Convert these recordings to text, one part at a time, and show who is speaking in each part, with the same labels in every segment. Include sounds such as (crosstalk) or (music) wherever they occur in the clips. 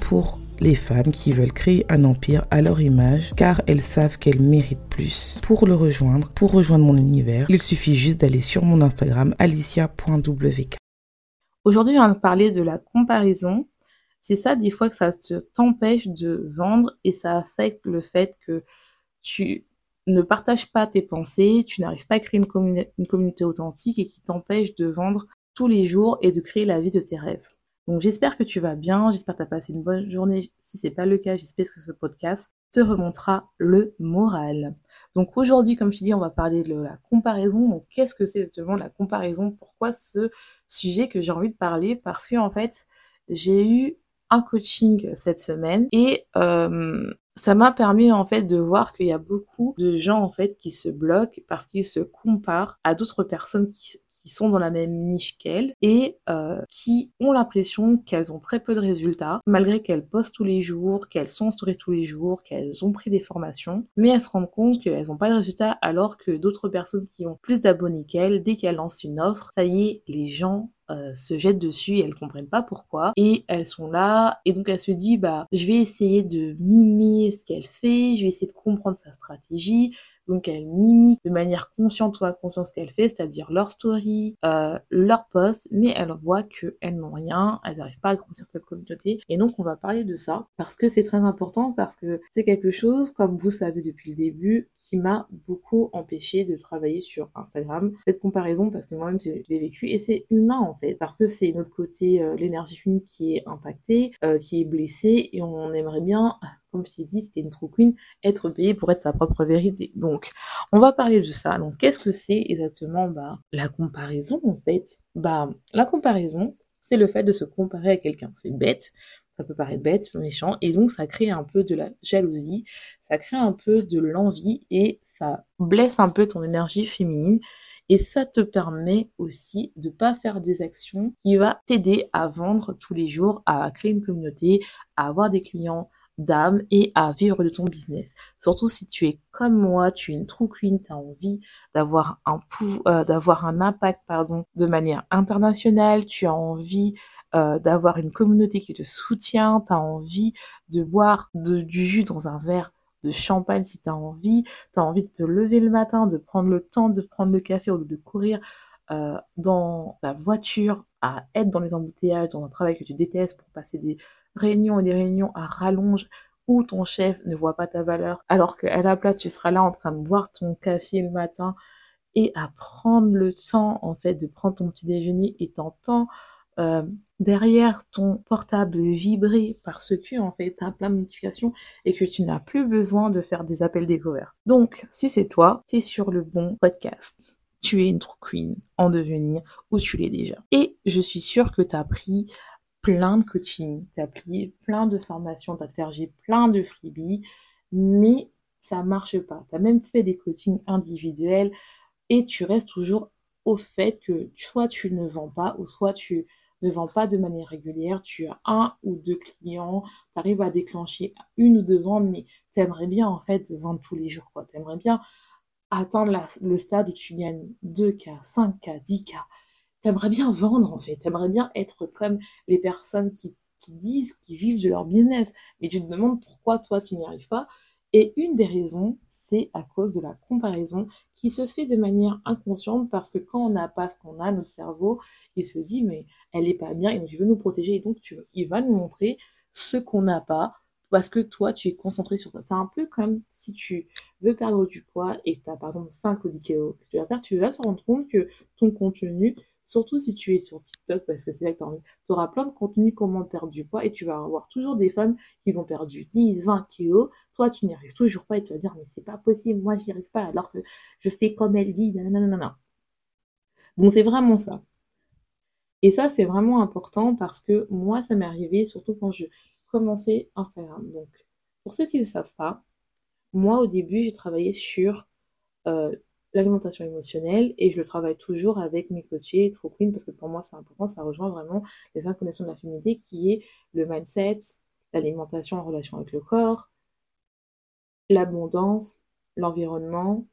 Speaker 1: Pour les femmes qui veulent créer un empire à leur image car elles savent qu'elles méritent plus. Pour le rejoindre, pour rejoindre mon univers, il suffit juste d'aller sur mon Instagram alicia.wk.
Speaker 2: Aujourd'hui, je viens de parler de la comparaison. C'est ça, des fois, que ça t'empêche de vendre et ça affecte le fait que tu ne partages pas tes pensées, tu n'arrives pas à créer une communauté authentique et qui t'empêche de vendre tous les jours et de créer la vie de tes rêves. Donc j'espère que tu vas bien, j'espère que tu as passé une bonne journée. Si c'est pas le cas, j'espère que ce podcast te remontera le moral. Donc aujourd'hui, comme je te dis, on va parler de la comparaison. Donc qu'est-ce que c'est exactement la comparaison? Pourquoi ce sujet que j'ai envie de parler? Parce que en fait, j'ai eu un coaching cette semaine et euh, ça m'a permis en fait de voir qu'il y a beaucoup de gens en fait qui se bloquent parce qu'ils se comparent à d'autres personnes qui, qui sont dans la même niche qu'elles et euh, qui ont l'impression qu'elles ont très peu de résultats, malgré qu'elles postent tous les jours, qu'elles sont story tous les jours, qu'elles ont pris des formations, mais elles se rendent compte qu'elles n'ont pas de résultats alors que d'autres personnes qui ont plus d'abonnés qu'elles, dès qu'elles lancent une offre, ça y est, les gens euh, se jettent dessus et elles comprennent pas pourquoi. Et elles sont là et donc elle se dit bah je vais essayer de mimer ce qu'elle fait je vais essayer de comprendre sa stratégie donc elles mimiquent de manière consciente ou inconsciente ce qu'elles font, c'est-à-dire leur story, euh, leur post, mais elles voient qu'elles n'ont rien, elles n'arrivent pas à grossir cette communauté. Et donc on va parler de ça parce que c'est très important, parce que c'est quelque chose, comme vous savez depuis le début, qui m'a beaucoup empêché de travailler sur Instagram. Cette comparaison, parce que moi-même je l'ai vécu, et c'est humain en fait, parce que c'est notre côté, euh, l'énergie féminine qui est impactée, euh, qui est blessée, et on aimerait bien comme je t'ai dit, c'était une true queen, être payée pour être sa propre vérité. Donc, on va parler de ça. Donc, qu'est-ce que c'est exactement? Bah, la comparaison, en fait Bah, la comparaison, c'est le fait de se comparer à quelqu'un. C'est bête, ça peut paraître bête, méchant, et donc ça crée un peu de la jalousie, ça crée un peu de l'envie, et ça blesse un peu ton énergie féminine. Et ça te permet aussi de pas faire des actions qui va t'aider à vendre tous les jours, à créer une communauté, à avoir des clients, d'âme et à vivre de ton business. Surtout si tu es comme moi, tu es une true queen, tu as envie d'avoir un euh, d'avoir un impact pardon de manière internationale, tu as envie euh, d'avoir une communauté qui te soutient, tu as envie de boire du jus dans un verre de champagne si tu as envie, tu as envie de te lever le matin, de prendre le temps de prendre le café ou de courir euh, dans ta voiture, à être dans les embouteillages, dans un travail que tu détestes pour passer des réunions et des réunions à rallonge où ton chef ne voit pas ta valeur, alors qu'à la place, tu seras là en train de boire ton café le matin et à prendre le temps, en fait, de prendre ton petit déjeuner et t'entends euh, derrière ton portable vibrer parce que, en fait, t'as plein de notifications et que tu n'as plus besoin de faire des appels découvertes. Donc, si c'est toi, t'es sur le bon podcast. Tu es une true queen en devenir ou tu l'es déjà. Et je suis sûre que tu as pris plein de coaching, pris plein de formations, tu as j'ai plein de freebies, mais ça marche pas. Tu as même fait des coachings individuels et tu restes toujours au fait que soit tu ne vends pas ou soit tu ne vends pas de manière régulière, tu as un ou deux clients, tu arrives à déclencher une ou deux ventes, mais tu aimerais bien en fait vendre tous les jours. Tu aimerais bien atteindre le stade où tu gagnes 2K, 5K, 10K t'aimerais bien vendre en fait, t'aimerais bien être comme les personnes qui, disent qu'ils vivent de leur business, mais tu te demandes pourquoi toi tu n'y arrives pas. Et une des raisons, c'est à cause de la comparaison qui se fait de manière inconsciente parce que quand on n'a pas ce qu'on a, notre cerveau, il se dit mais elle est pas bien et donc il veut nous protéger et donc tu, il va nous montrer ce qu'on n'a pas parce que toi tu es concentré sur ça. C'est un peu comme si tu veux perdre du poids et que tu as par exemple 5 ou 10 kilos que tu vas perdre, tu vas se rendre compte que ton contenu Surtout si tu es sur TikTok, parce que c'est là que tu auras plein de contenus comment perdre du poids et tu vas avoir toujours des femmes qui ont perdu 10, 20 kilos. Toi, tu n'y arrives toujours pas et tu vas dire, mais c'est pas possible, moi, je n'y arrive pas alors que je fais comme elle dit. Donc, c'est vraiment ça. Et ça, c'est vraiment important parce que moi, ça m'est arrivé surtout quand je commençais Instagram. Donc, pour ceux qui ne savent pas, moi, au début, j'ai travaillé sur euh, l'alimentation émotionnelle et je le travaille toujours avec mes coachés True Queen parce que pour moi c'est important, ça rejoint vraiment les cinq connexions de la qui est le mindset, l'alimentation en relation avec le corps, l'abondance, l'environnement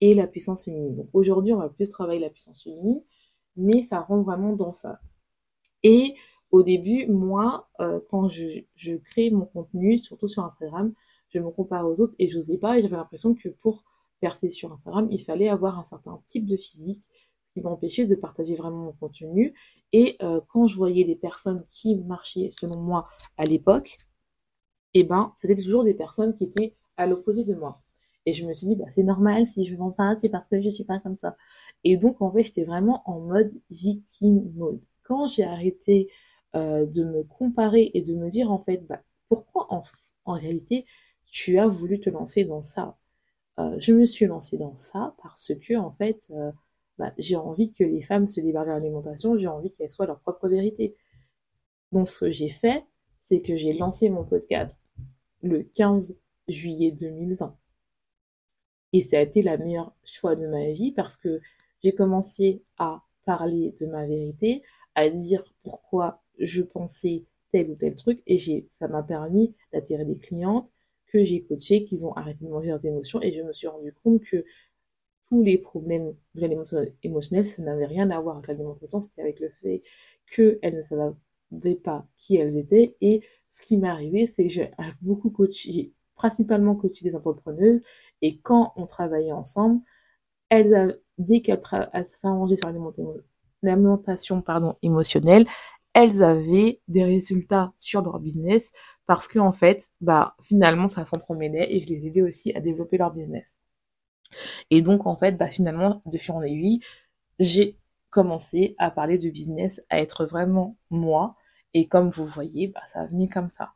Speaker 2: et la puissance féminine. Donc aujourd'hui on va plus travailler la puissance féminine, mais ça rentre vraiment dans ça. Et au début, moi, euh, quand je, je crée mon contenu, surtout sur Instagram, je me compare aux autres et je n'osais pas et j'avais l'impression que pour percer sur Instagram, il fallait avoir un certain type de physique, ce qui m'empêchait de partager vraiment mon contenu. Et euh, quand je voyais des personnes qui marchaient, selon moi, à l'époque, eh ben, c'était toujours des personnes qui étaient à l'opposé de moi. Et je me suis dit, bah, c'est normal, si je ne vends pas, c'est parce que je ne suis pas comme ça. Et donc, en fait, j'étais vraiment en mode victime mode. Quand j'ai arrêté euh, de me comparer et de me dire, en fait, bah, pourquoi en, réalité tu as voulu te lancer dans ça? Je me suis lancée dans ça parce que, en fait, euh, bah, j'ai envie que les femmes se libèrent de l'alimentation, j'ai envie qu'elles soient leur propre vérité. Donc, ce que j'ai fait, c'est que j'ai lancé mon podcast le 15 juillet 2020. Et ça a été la meilleure choix de ma vie parce que j'ai commencé à parler de ma vérité, à dire pourquoi je pensais tel ou tel truc et ça m'a permis d'attirer des clientes, que j'ai coaché, qu'ils ont arrêté de manger leurs émotions. Et je me suis rendu compte que tous les problèmes de l'alimentation émotionnelle, ça n'avait rien à voir avec l'alimentation, c'était avec le fait qu'elles ne savaient pas qui elles étaient. Et ce qui m'est arrivé, c'est que j'ai (laughs) beaucoup coaché, principalement coaché des entrepreneuses. Et quand on travaillait ensemble, elles dès qu'elles s'arrangeaient sur l'alimentation pardon, émotionnelle, elles avaient des résultats sur leur business parce que en fait, bah finalement ça s'entremêlait et je les aidais aussi à développer leur business. Et donc en fait, bah finalement de fil en aiguille, j'ai commencé à parler de business, à être vraiment moi et comme vous voyez, bah ça a venu comme ça.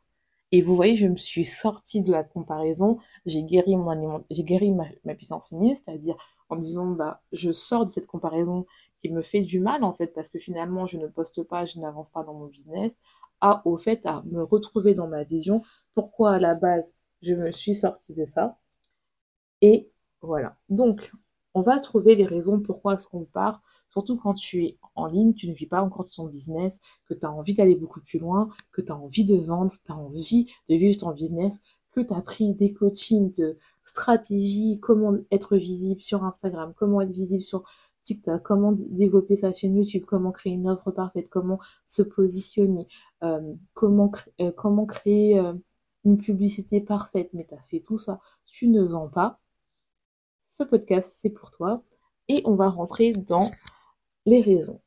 Speaker 2: Et vous voyez, je me suis sortie de la comparaison, j'ai guéri mon j'ai guéri ma, ma puissance c'est-à-dire en disant bah je sors de cette comparaison qui me fait du mal en fait parce que finalement je ne poste pas, je n'avance pas dans mon business, à au fait à me retrouver dans ma vision, pourquoi à la base je me suis sortie de ça? Et voilà. Donc on va trouver les raisons pourquoi est-ce qu'on part, surtout quand tu es en ligne, tu ne vis pas encore ton business, que tu as envie d'aller beaucoup plus loin, que tu as envie de vendre, tu as envie de vivre ton business, que tu as pris des coachings de stratégie, comment être visible sur Instagram, comment être visible sur TikTok, comment développer sa chaîne YouTube, comment créer une offre parfaite, comment se positionner, euh, comment, euh, comment créer euh, une publicité parfaite. Mais tu as fait tout ça, tu ne vends pas. Ce podcast, c'est pour toi. Et on va rentrer dans les raisons.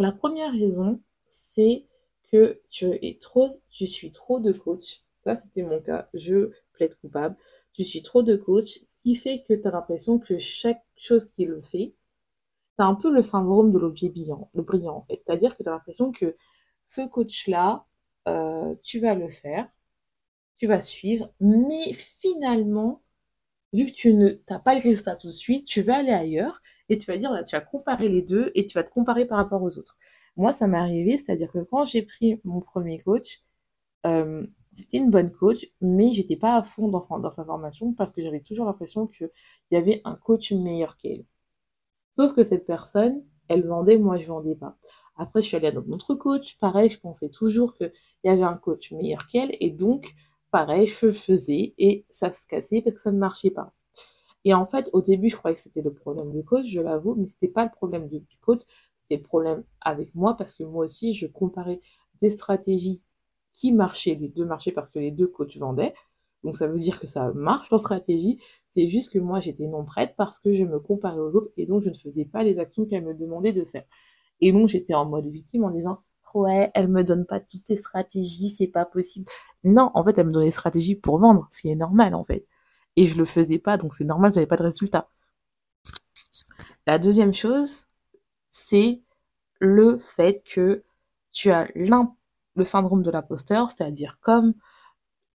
Speaker 2: La première raison, c'est que tu es trop, tu suis trop de coach. Ça, c'était mon cas. Je plaide coupable. Tu suis trop de coach, ce qui fait que tu as l'impression que chaque chose qu'il fait, c'est un peu le syndrome de l'objet brillant, le brillant. C'est-à-dire que tu as l'impression que ce coach-là, euh, tu vas le faire, tu vas suivre, mais finalement, vu que tu ne t'as pas le résultat tout de suite, tu vas aller ailleurs et tu vas dire, là, tu vas comparer les deux et tu vas te comparer par rapport aux autres. Moi, ça m'est arrivé, c'est-à-dire que quand j'ai pris mon premier coach, euh, c'était une bonne coach, mais j'étais pas à fond dans dans sa formation parce que j'avais toujours l'impression qu'il y avait un coach meilleur qu'elle. Sauf que cette personne, elle vendait, moi je vendais pas. Après, je suis allée dans notre coach. Pareil, je pensais toujours qu'il y avait un coach meilleur qu'elle. Et donc, pareil, je faisais et ça se cassait parce que ça ne marchait pas. Et en fait, au début, je croyais que c'était le problème du coach, je l'avoue, mais c'était pas le problème du coach, c'était le problème avec moi parce que moi aussi, je comparais des stratégies qui marchaient, les deux marchaient parce que les deux coachs vendaient. Donc ça veut dire que ça marche en stratégie. C'est juste que moi j'étais non prête parce que je me comparais aux autres et donc je ne faisais pas les actions qu'elle me demandait de faire. Et donc j'étais en mode victime en disant ouais, elle me donne pas toutes ces stratégies, c'est pas possible. Non, en fait, elle me donnait des stratégies pour vendre, ce qui est normal en fait. Et je le faisais pas, donc c'est normal, j'avais pas de résultat. La deuxième chose, c'est le fait que tu as le syndrome de l'imposteur, c'est-à-dire comme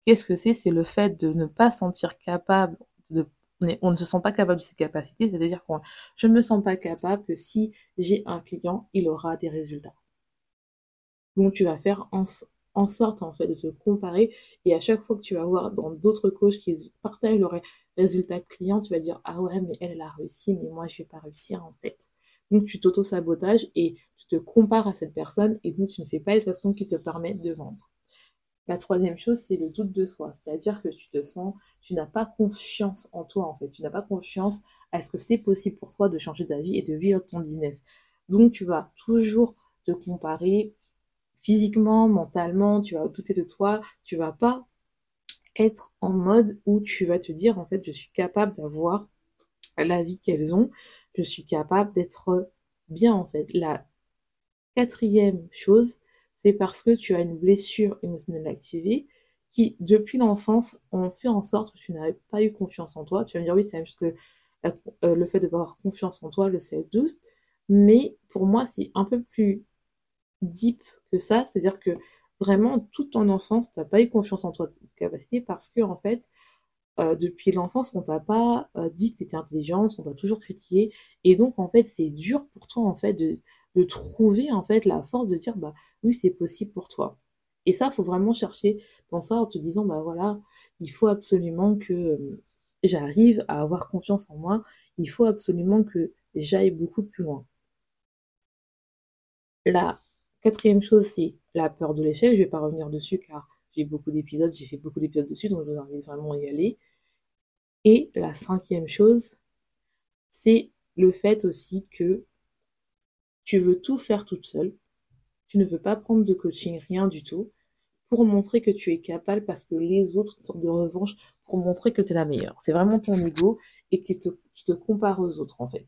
Speaker 2: qu'est-ce que c'est? C'est le fait de ne pas sentir capable de on ne se sent pas capable de ses capacités, c'est-à-dire que je ne me sens pas capable que si j'ai un client, il aura des résultats. Donc tu vas faire en, en, sorte en fait de te comparer et à chaque fois que tu vas voir dans d'autres coachs qui partagent leurs résultats clients, tu vas dire ah ouais mais elle elle a réussi mais moi je vais pas réussir en fait. Donc tu t'auto-sabotages et tu te compares à cette personne et donc tu ne fais pas les actions qui te permettent de vendre. La troisième chose, c'est le doute de soi, c'est-à-dire que tu te sens, tu n'as pas confiance en toi en fait, tu n'as pas confiance à ce que c'est possible pour toi de changer ta vie et de vivre ton business. Donc tu vas toujours te comparer physiquement, mentalement, tu vas douter de toi, tu vas pas être en mode où tu vas te dire en fait je suis capable d'avoir la vie qu'elles ont, je suis capable d'être bien en fait. La quatrième chose, c'est parce que tu as une blessure émotionnelle activée qui, depuis l'enfance, ont fait en sorte que tu n'avais pas eu confiance en toi. Tu vas me dire, oui, c'est juste que euh, le fait d'avoir confiance en toi, le self-doubt. Mais pour moi, c'est un peu plus deep que ça. C'est-à-dire que vraiment, toute ton enfance, tu n'as pas eu confiance en toi, tes capacités, parce que, en fait, euh, depuis l'enfance, on t'a pas euh, dit que tu étais intelligente, on t'a toujours critiqué. Et donc, en fait, c'est dur pour toi, en fait, de, trouver en fait la force de dire bah oui c'est possible pour toi. Et ça, faut vraiment chercher dans ça en te disant bah voilà, il faut absolument que euh, j'arrive à avoir confiance en moi, il faut absolument que j'aille beaucoup plus loin. La quatrième chose, c'est la peur de l'échec. Je vais pas revenir dessus car j'ai beaucoup d'épisodes, j'ai fait beaucoup d'épisodes dessus, donc je vous invite vraiment à y aller. Et la cinquième chose, c'est le fait aussi que tu veux tout faire toute seule. Tu ne veux pas prendre de coaching, rien du tout, pour montrer que tu es capable parce que les autres, une sorte de revanche, pour montrer que tu es la meilleure. C'est vraiment ton ego et que tu te compares aux autres, en fait.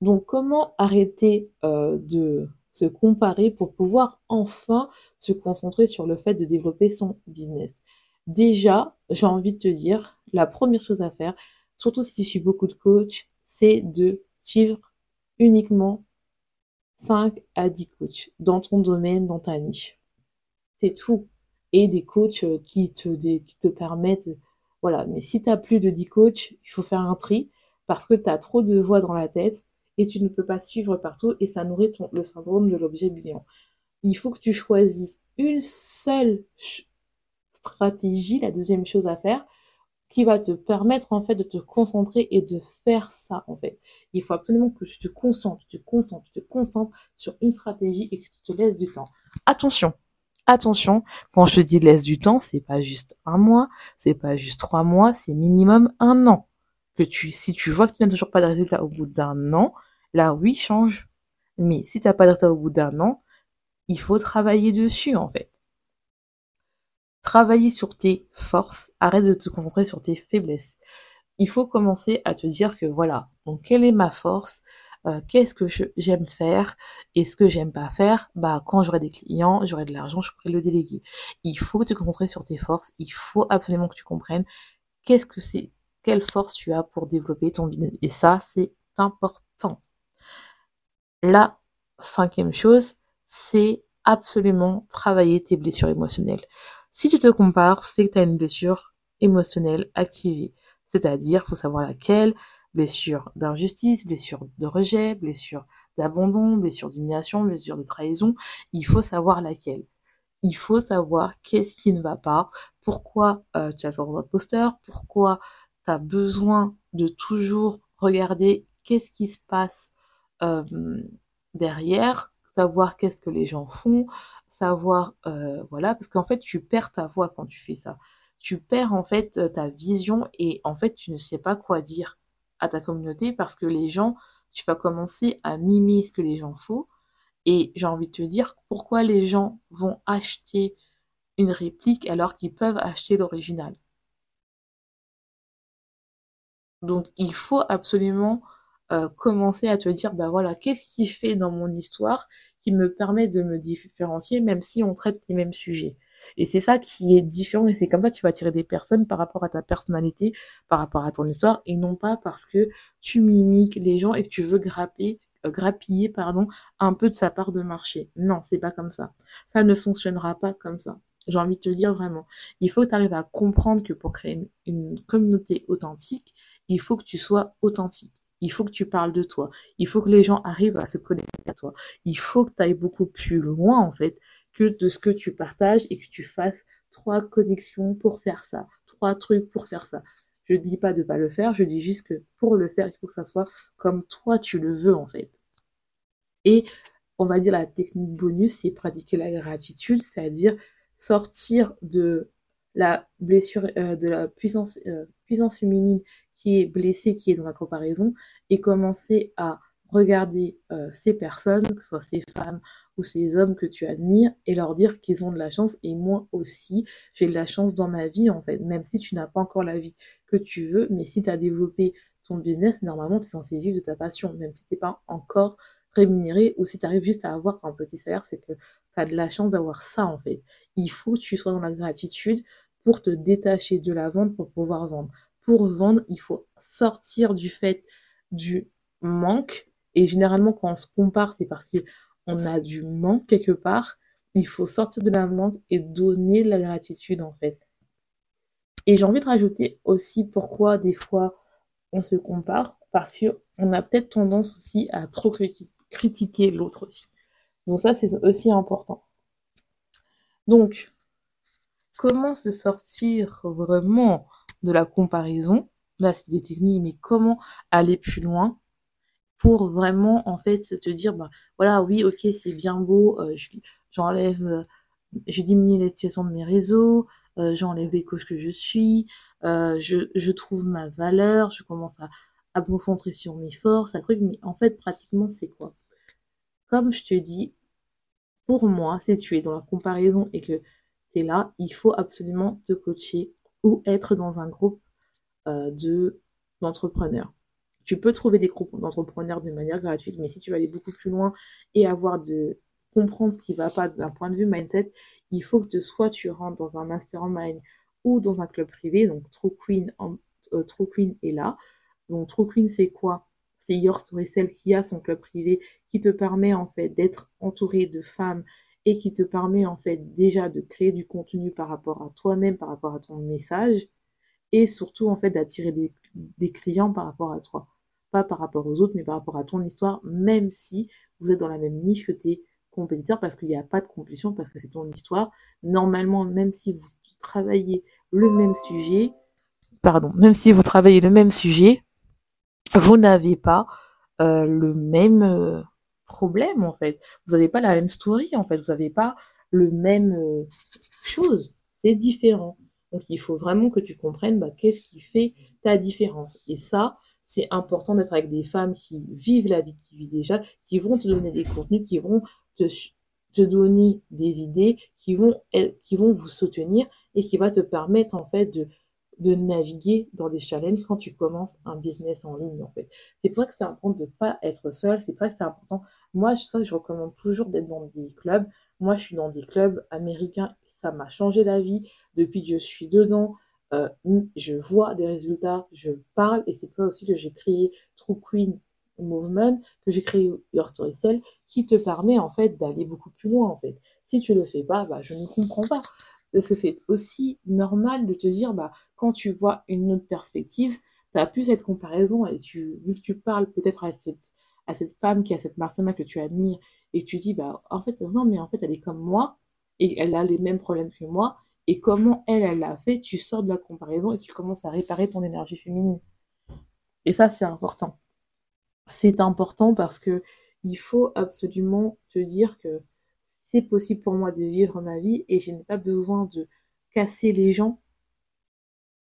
Speaker 2: Donc, comment arrêter euh, de comparer pour pouvoir enfin se concentrer sur le fait de développer son business Déjà, j'ai envie de te dire, la première chose à faire, surtout si tu suis beaucoup de coachs, c'est de suivre uniquement 5 à 10 coachs dans ton domaine, dans ta niche. C'est tout. Et des coachs euh, qui te, qui te permettent, voilà. Mais si tu as plus de 10 coachs, il faut faire un tri parce que tu as trop de voix dans la tête et tu ne peux pas suivre partout et ça nourrit le syndrome de l'objet brillant. Il faut que tu choisisses une seule stratégie, la deuxième chose à faire, qui va te permettre en fait de te concentrer et de faire ça en fait. Il faut absolument que tu te concentres, tu te concentres, tu te concentres sur une stratégie et que tu te laisses du temps. Attention, attention, quand je te dis laisse du temps, c'est pas juste un mois, c'est pas juste trois mois, c'est minimum un an. Que tu, si tu vois que tu n'as toujours pas de résultat au bout d'un an, là oui, change. Mais si tu n'as pas de au bout d'un an, il faut travailler dessus en fait. Travailler sur tes forces, arrête de te concentrer sur tes faiblesses. Il faut commencer à te dire que voilà, donc quelle est ma force, euh, qu'est-ce que j'aime faire et ce que j'aime pas faire, bah quand j'aurai des clients, j'aurai de l'argent, je pourrai le déléguer. Il faut te concentrer sur tes forces, il faut absolument que tu comprennes qu'est-ce que c'est, quelle force tu as pour développer ton business. Et ça, c'est important. La cinquième chose, c'est absolument travailler tes blessures émotionnelles. Si tu te compares, c'est que tu as une blessure émotionnelle activée. C'est-à-dire, faut savoir laquelle, blessure d'injustice, blessure de rejet, blessure d'abandon, blessure d'humiliation, blessure de trahison. Il faut savoir laquelle. Il faut savoir qu'est-ce qui ne va pas, pourquoi euh, tu as le d'imposteur, pourquoi tu as besoin de toujours regarder qu'est-ce qui se passe derrière, savoir qu'est-ce que les gens font, savoir, euh, voilà, parce qu'en fait, tu perds ta voix quand tu fais ça. Tu perds en fait euh, ta vision et en fait, tu ne sais pas quoi dire à ta communauté parce que les gens, tu vas commencer à mimer ce que les gens font. Et j'ai envie de te dire pourquoi les gens vont acheter une réplique alors qu'ils peuvent acheter l'original. Donc il faut absolument euh, commencer à te dire, bah voilà, qu'est-ce qui fait dans mon histoire qui me permet de me différencier même si on traite les mêmes sujets? Et c'est ça qui est différent et c'est comme ça que tu vas attirer des personnes par rapport à ta personnalité, par rapport à ton histoire et non pas parce que tu mimiques les gens et que tu veux grapper euh, grappiller pardon, un peu de sa part de marché. Non, c'est pas comme ça. Ça ne fonctionnera pas comme ça. J'ai envie de te dire vraiment. Il faut que tu arrives à comprendre que pour créer une, une communauté authentique, il faut que tu sois authentique. Il faut que tu parles de toi. Il faut que les gens arrivent à se connecter à toi. Il faut que tu ailles beaucoup plus loin, en fait, que de ce que tu partages et que tu fasses trois connexions pour faire ça, trois trucs pour faire ça. Je dis pas de pas le faire, je dis juste que pour le faire, il faut que ça soit comme toi tu le veux en fait. Et on va dire la technique bonus, c'est pratiquer la gratitude, c'est-à-dire sortir de la blessure, euh, de la puissance, euh, puissance féminine qui est blessée, qui est dans la comparaison, et commencer à regarder euh, ces personnes, que ce soit ces femmes ou ces hommes que tu admires, et leur dire qu'ils ont de la chance, et moi aussi, j'ai de la chance dans ma vie, en fait, même si tu n'as pas encore la vie que tu veux, mais si tu as développé ton business, normalement, tu es censé vivre de ta passion, même si tu n'es pas encore rémunéré, ou si tu arrives juste à avoir un petit salaire, c'est que tu as de la chance d'avoir ça, en fait. Il faut que tu sois dans la gratitude pour te détacher de la vente pour pouvoir vendre. Pour vendre, il faut sortir du fait du manque et généralement, quand on se compare, c'est parce qu'on a du manque quelque part. Il faut sortir de la manque et donner de la gratitude, en fait. Et j'ai envie de rajouter aussi pourquoi des fois on se compare, parce qu'on a peut-être tendance aussi à trop critiquer l'autre aussi. Donc ça, c'est aussi important. Donc, comment se sortir vraiment de la comparaison. Là, c'est des techniques, mais comment aller plus loin pour vraiment en fait te dire bah voilà oui ok c'est bien beau euh, j'enlève euh, je diminue l'utilisation de mes réseaux euh, j'enlève les couches que je suis je, je trouve ma valeur je commence à, à me concentrer sur mes forces à truc mais en fait pratiquement c'est quoi? Comme je te dis pour moi si tu es dans la comparaison et que tu es là il faut absolument te coacher ou être dans un groupe de d'entrepreneurs tu peux trouver des groupes d'entrepreneurs de manière gratuite, mais si tu veux aller beaucoup plus loin et avoir de comprendre ce qui va pas d'un point de vue mindset, il faut que soit tu rentres dans un mastermind ou dans un club privé. Donc True Queen, euh, est là. Donc True Queen, c'est quoi? C'est Your Story Cell qui a son club privé qui te permet en fait d'être entouré de femmes et qui te permet en fait déjà de créer du contenu par rapport à toi-même, par rapport à ton message et surtout en fait d'attirer des, clients par rapport à toi. Pas par rapport aux autres, mais par rapport à ton histoire, même si vous êtes dans la même niche que tes compétiteurs, parce qu'il n'y a pas de compétition, parce que c'est ton histoire. Normalement, même si vous travaillez le même sujet, pardon, même si vous travaillez le même sujet, vous n'avez pas euh, le même euh, problème en fait. Vous n'avez pas la même story en fait. Vous n'avez pas le même euh, chose. C'est différent. Donc il faut vraiment que tu comprennes bah, qu'est-ce qui fait ta différence. Et ça, c'est important d'être avec des femmes qui vivent la vie qui vit déjà, qui vont te donner des contenus, qui vont te, te donner des idées, qui vont, qui vont vous soutenir et qui va te permettre en fait de, de naviguer dans des challenges quand tu commences un business en ligne en fait. C'est pour ça que c'est important de ne pas être seul, c'est pour ça que c'est important. Moi, je, je recommande toujours d'être dans des clubs. Moi, je suis dans des clubs américains, ça m'a changé la vie depuis que je suis dedans, euh, je vois des résultats, je parle, et c'est pour ça aussi que j'ai créé True Queen Movement, que j'ai créé Your Story Cell, qui te permet en fait d'aller beaucoup plus loin en fait. Si tu le fais pas, bah, je ne comprends pas. Parce que c'est aussi normal de te dire, bah, quand tu vois une autre perspective, tu as plus cette comparaison et tu, vu que tu parles peut-être à cette, à cette femme qui a cette Marcella que tu admires et tu dis, bah, en fait, non, mais en fait, elle est comme moi et elle a les mêmes problèmes que moi et comment elle, elle l'a fait, tu sors de la comparaison et tu commences à réparer ton énergie féminine. Et ça, c'est important. C'est important parce que il faut absolument te dire que c'est possible pour moi de vivre ma vie et je n'ai pas besoin de casser les gens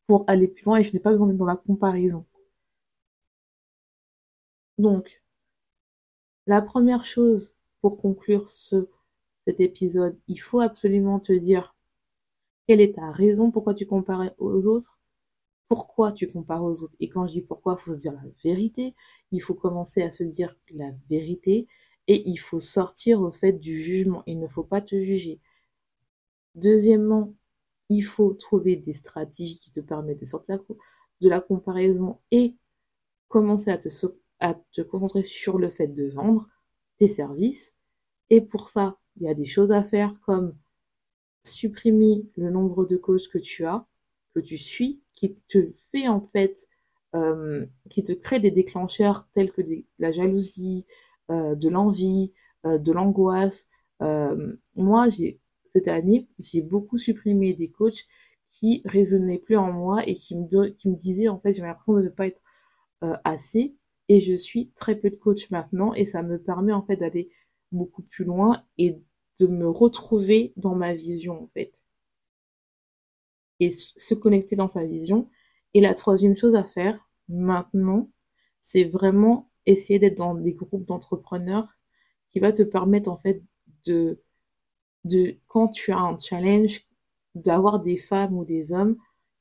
Speaker 2: pour aller plus loin et je n'ai pas besoin d'être dans la comparaison. Donc, la première chose pour conclure ce, cet épisode, il faut absolument te dire quelle est ta raison pourquoi tu compares aux autres? Pourquoi tu compares aux autres? Et quand je dis pourquoi, il faut se dire la vérité. Il faut commencer à se dire la vérité et il faut sortir au fait du jugement. Il ne faut pas te juger. Deuxièmement, il faut trouver des stratégies qui te permettent de sortir de la comparaison et commencer à te, concentrer sur le fait de vendre tes services. Et pour ça, il y a des choses à faire comme supprimer le nombre de causes que tu as, que tu suis, qui te fait en fait, euh, qui te crée des déclencheurs tels que la jalousie, de l'envie, euh, de l'angoisse. moi, j'ai cette année, j'ai beaucoup supprimé des coachs qui résonnaient plus en moi et qui me, qui me disaient en fait, j'ai l'impression de ne pas être assez. Et je suis très peu de coach maintenant et ça me permet en fait d'aller beaucoup plus loin et de me retrouver dans ma vision en fait. Et se connecter dans sa vision. Et la troisième chose à faire maintenant, c'est vraiment essayer d'être dans des groupes d'entrepreneurs qui va te permettre en fait de, de quand tu as un challenge, d'avoir des femmes ou des hommes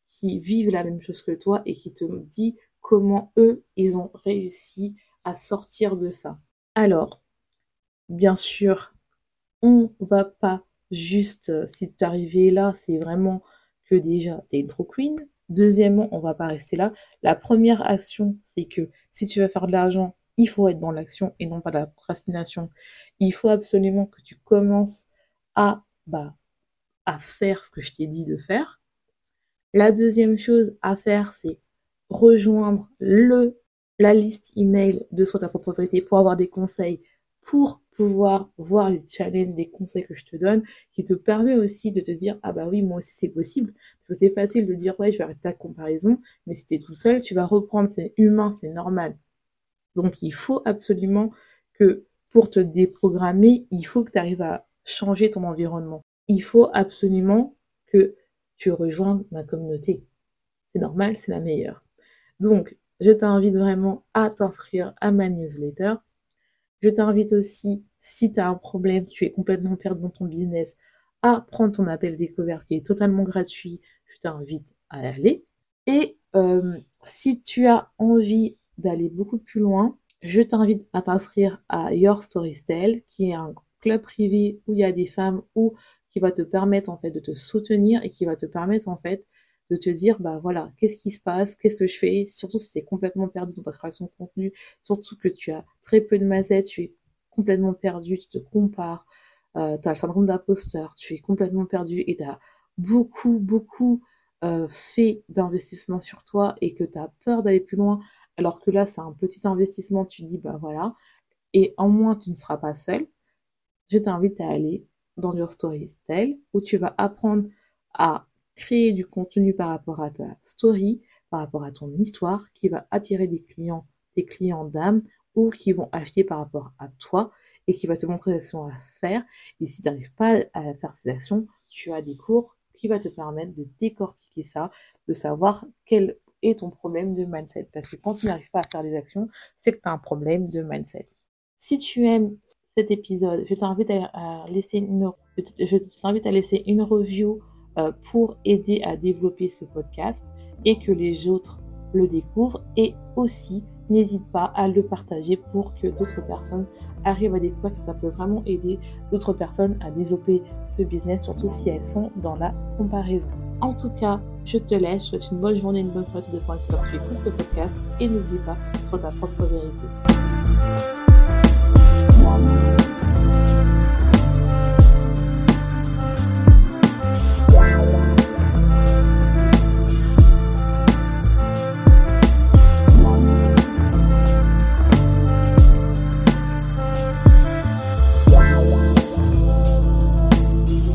Speaker 2: qui vivent la même chose que toi et qui te disent comment eux, ils ont réussi à sortir de ça. Alors, bien sûr, on va pas juste, euh, si tu arrivé là, c'est vraiment que déjà, tu es une trop queen. Deuxièmement, on va pas rester là. La première action, c'est que si tu veux faire de l'argent, il faut être dans l'action et non pas la procrastination. Il faut absolument que tu commences à, bah, à faire ce que je t'ai dit de faire. La deuxième chose à faire, c'est rejoindre le, la liste email de Soit ta propre pour avoir des conseils pour pouvoir voir les challenges, les conseils que je te donne, qui te permet aussi de te dire, ah bah oui, moi aussi c'est possible. Parce que c'est facile de dire, ouais, je vais arrêter la comparaison, mais si tu es tout seul, tu vas reprendre, c'est humain, c'est normal. Donc il faut absolument que pour te déprogrammer, il faut que tu arrives à changer ton environnement. Il faut absolument que tu rejoignes ma communauté. C'est normal, c'est la meilleure. Donc, je t'invite vraiment à t'inscrire à ma newsletter. Je t'invite aussi, si tu as un problème, tu es complètement perdu dans ton business, à prendre ton appel découverte qui est totalement gratuit. Je t'invite à aller. Et euh, si tu as envie d'aller beaucoup plus loin, je t'invite à t'inscrire à Your Story Style, qui est un club privé où il y a des femmes ou qui va te permettre en fait de te soutenir et qui va te permettre en fait de te dire, bah voilà, qu'est-ce qui se passe, qu'est-ce que je fais, surtout si tu es complètement perdu dans ta création de contenu, surtout que tu as très peu de mazettes, tu es complètement perdu, tu te compares, euh, tu as le syndrome d'imposteur, tu es complètement perdu et tu as beaucoup, beaucoup euh, fait d'investissement sur toi et que tu as peur d'aller plus loin, alors que là, c'est un petit investissement, tu dis, bah voilà, et en moins, tu ne seras pas seul, je t'invite à aller dans your story style où tu vas apprendre à créer du contenu par rapport à ta story, par rapport à ton histoire, qui va attirer des clients, des clients d'âme, ou qui vont acheter par rapport à toi et qui va te montrer des actions à faire. Et si tu n'arrives pas à faire ces actions, tu as des cours qui vont te permettre de décortiquer ça, de savoir quel est ton problème de mindset. Parce que quand tu n'arrives pas à faire des actions, c'est que tu as un problème de mindset. Si tu aimes cet épisode, je t'invite à, laisser une, je t'invite à laisser une review pour aider à développer ce podcast et que les autres le découvrent. Et aussi, n'hésite pas à le partager pour que d'autres personnes arrivent à découvrir que ça peut vraiment aider d'autres personnes à développer ce business, surtout si elles sont dans la comparaison. En tout cas, je te laisse, je souhaite une bonne journée, une bonne soirée de points que tu écoutes ce podcast et n'oublie pas, sur ta propre vérité.